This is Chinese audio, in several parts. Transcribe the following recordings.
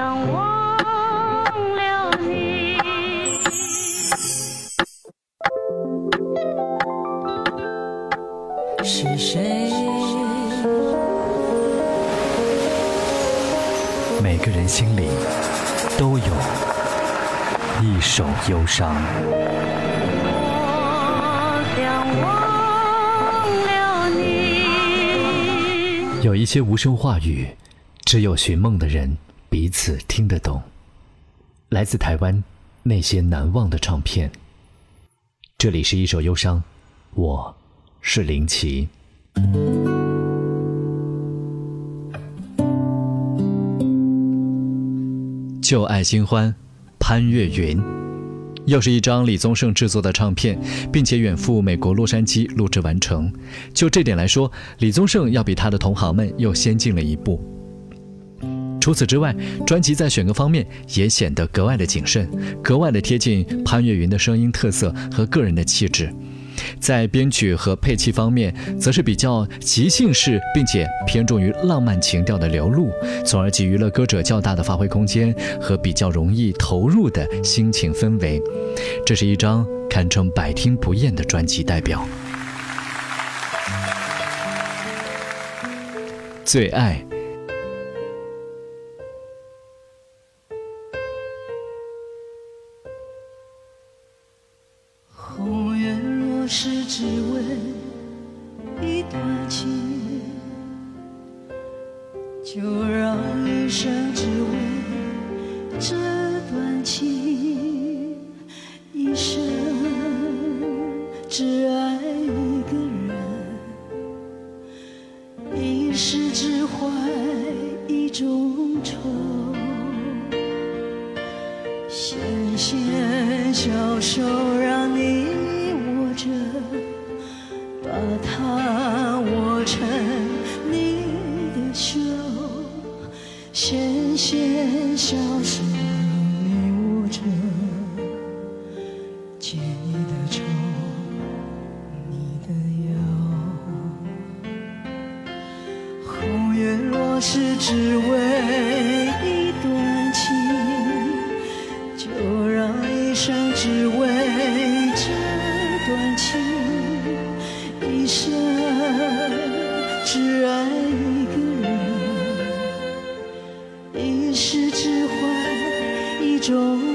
想忘了你。是谁？每个人心里都有一首忧伤。我想忘了你。有一些无声话语，只有寻梦的人彼此听得懂。来自台湾那些难忘的唱片。这里是一首忧伤，我是林奇。旧爱新欢，潘越云，又是一张李宗盛制作的唱片，并且远赴美国洛杉矶录制完成。就这点来说，李宗盛要比他的同行们又先进了一步。除此之外，专辑在选歌方面也显得格外的谨慎，格外的贴近潘越云的声音特色和个人的气质。在编曲和配器方面，则是比较即兴式，并且偏重于浪漫情调的流露，从而给予了歌者较大的发挥空间和比较容易投入的心情氛围。这是一张堪称百听不厌的专辑代表。最爱。只为一段情。就让一生只为这段情，一生只爱一个人，一世只换一种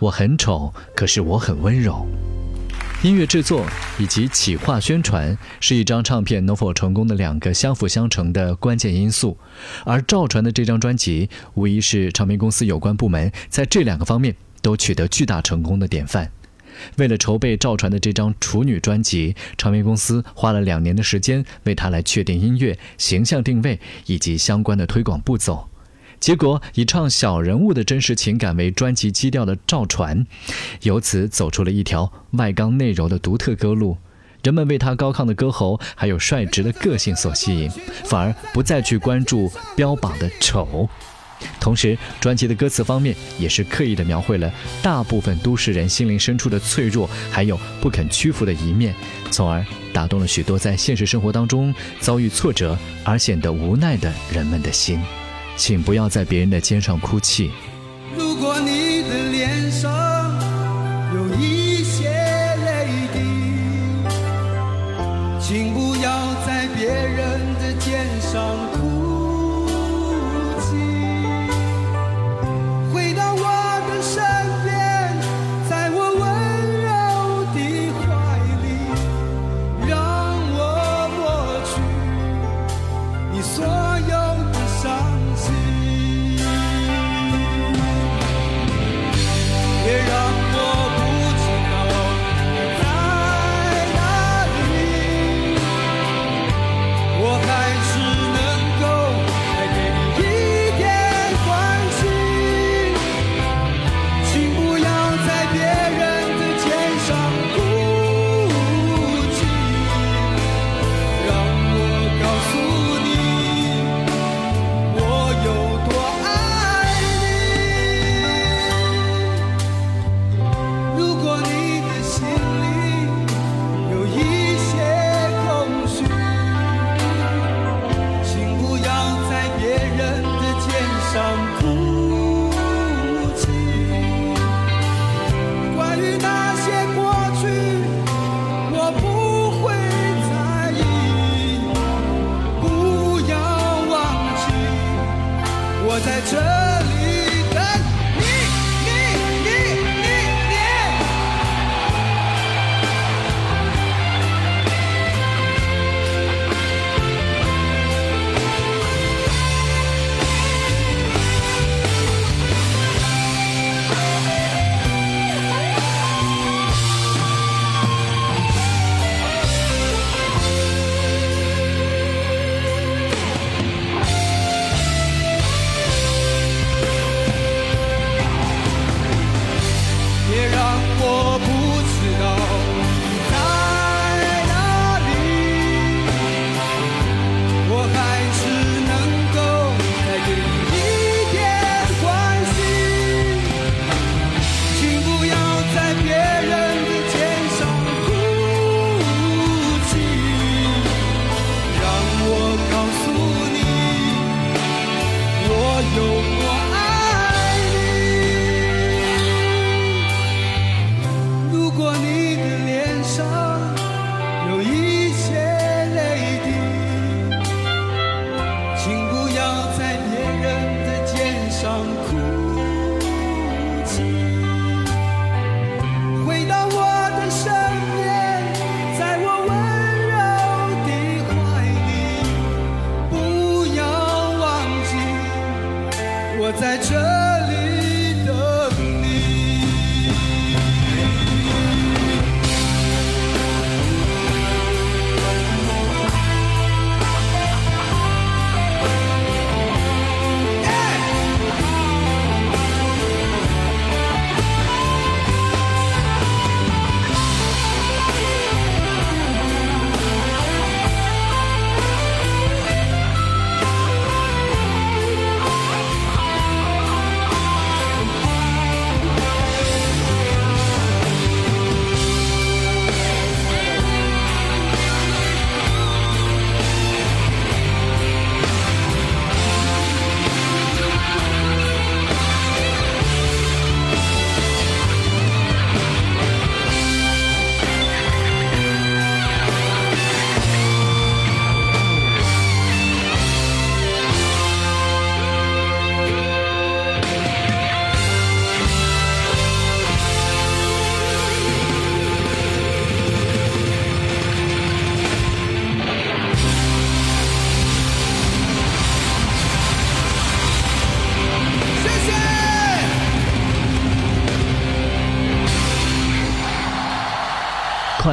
我。很丑，可是我很温柔。音乐制作以及企划宣传是一张唱片能否成功的两个相辅相成的关键因素，而赵传的这张专辑无疑是唱片公司有关部门在这两个方面都取得巨大成功的典范。为了筹备赵传的这张处女专辑，唱片公司花了两年的时间为他来确定音乐、形象定位以及相关的推广步骤。结果，以唱小人物的真实情感为专辑基调的赵传，由此走出了一条外刚内柔的独特歌路。人们为他高亢的歌喉还有率直的个性所吸引，反而不再去关注标榜的丑。同时，专辑的歌词方面也是刻意的描绘了大部分都市人心灵深处的脆弱，还有不肯屈服的一面，从而打动了许多在现实生活当中遭遇挫折而显得无奈的人们的心。请不要在别人的肩上哭泣。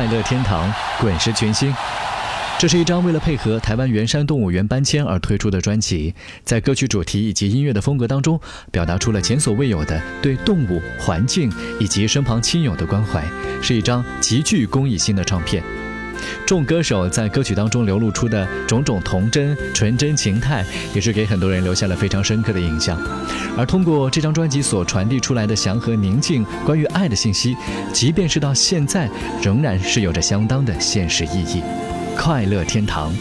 快乐天堂，滚石群星。这是一张为了配合台湾圆山动物园搬迁而推出的专辑，在歌曲主题以及音乐的风格当中，表达出了前所未有的对动物、环境以及身旁亲友的关怀，是一张极具公益性的唱片。众歌手在歌曲当中流露出的种种童真、纯真情态，也是给很多人留下了非常深刻的印象。而通过这张专辑所传递出来的祥和宁静、关于爱的信息，即便是到现在，仍然是有着相当的现实意义。快乐天堂。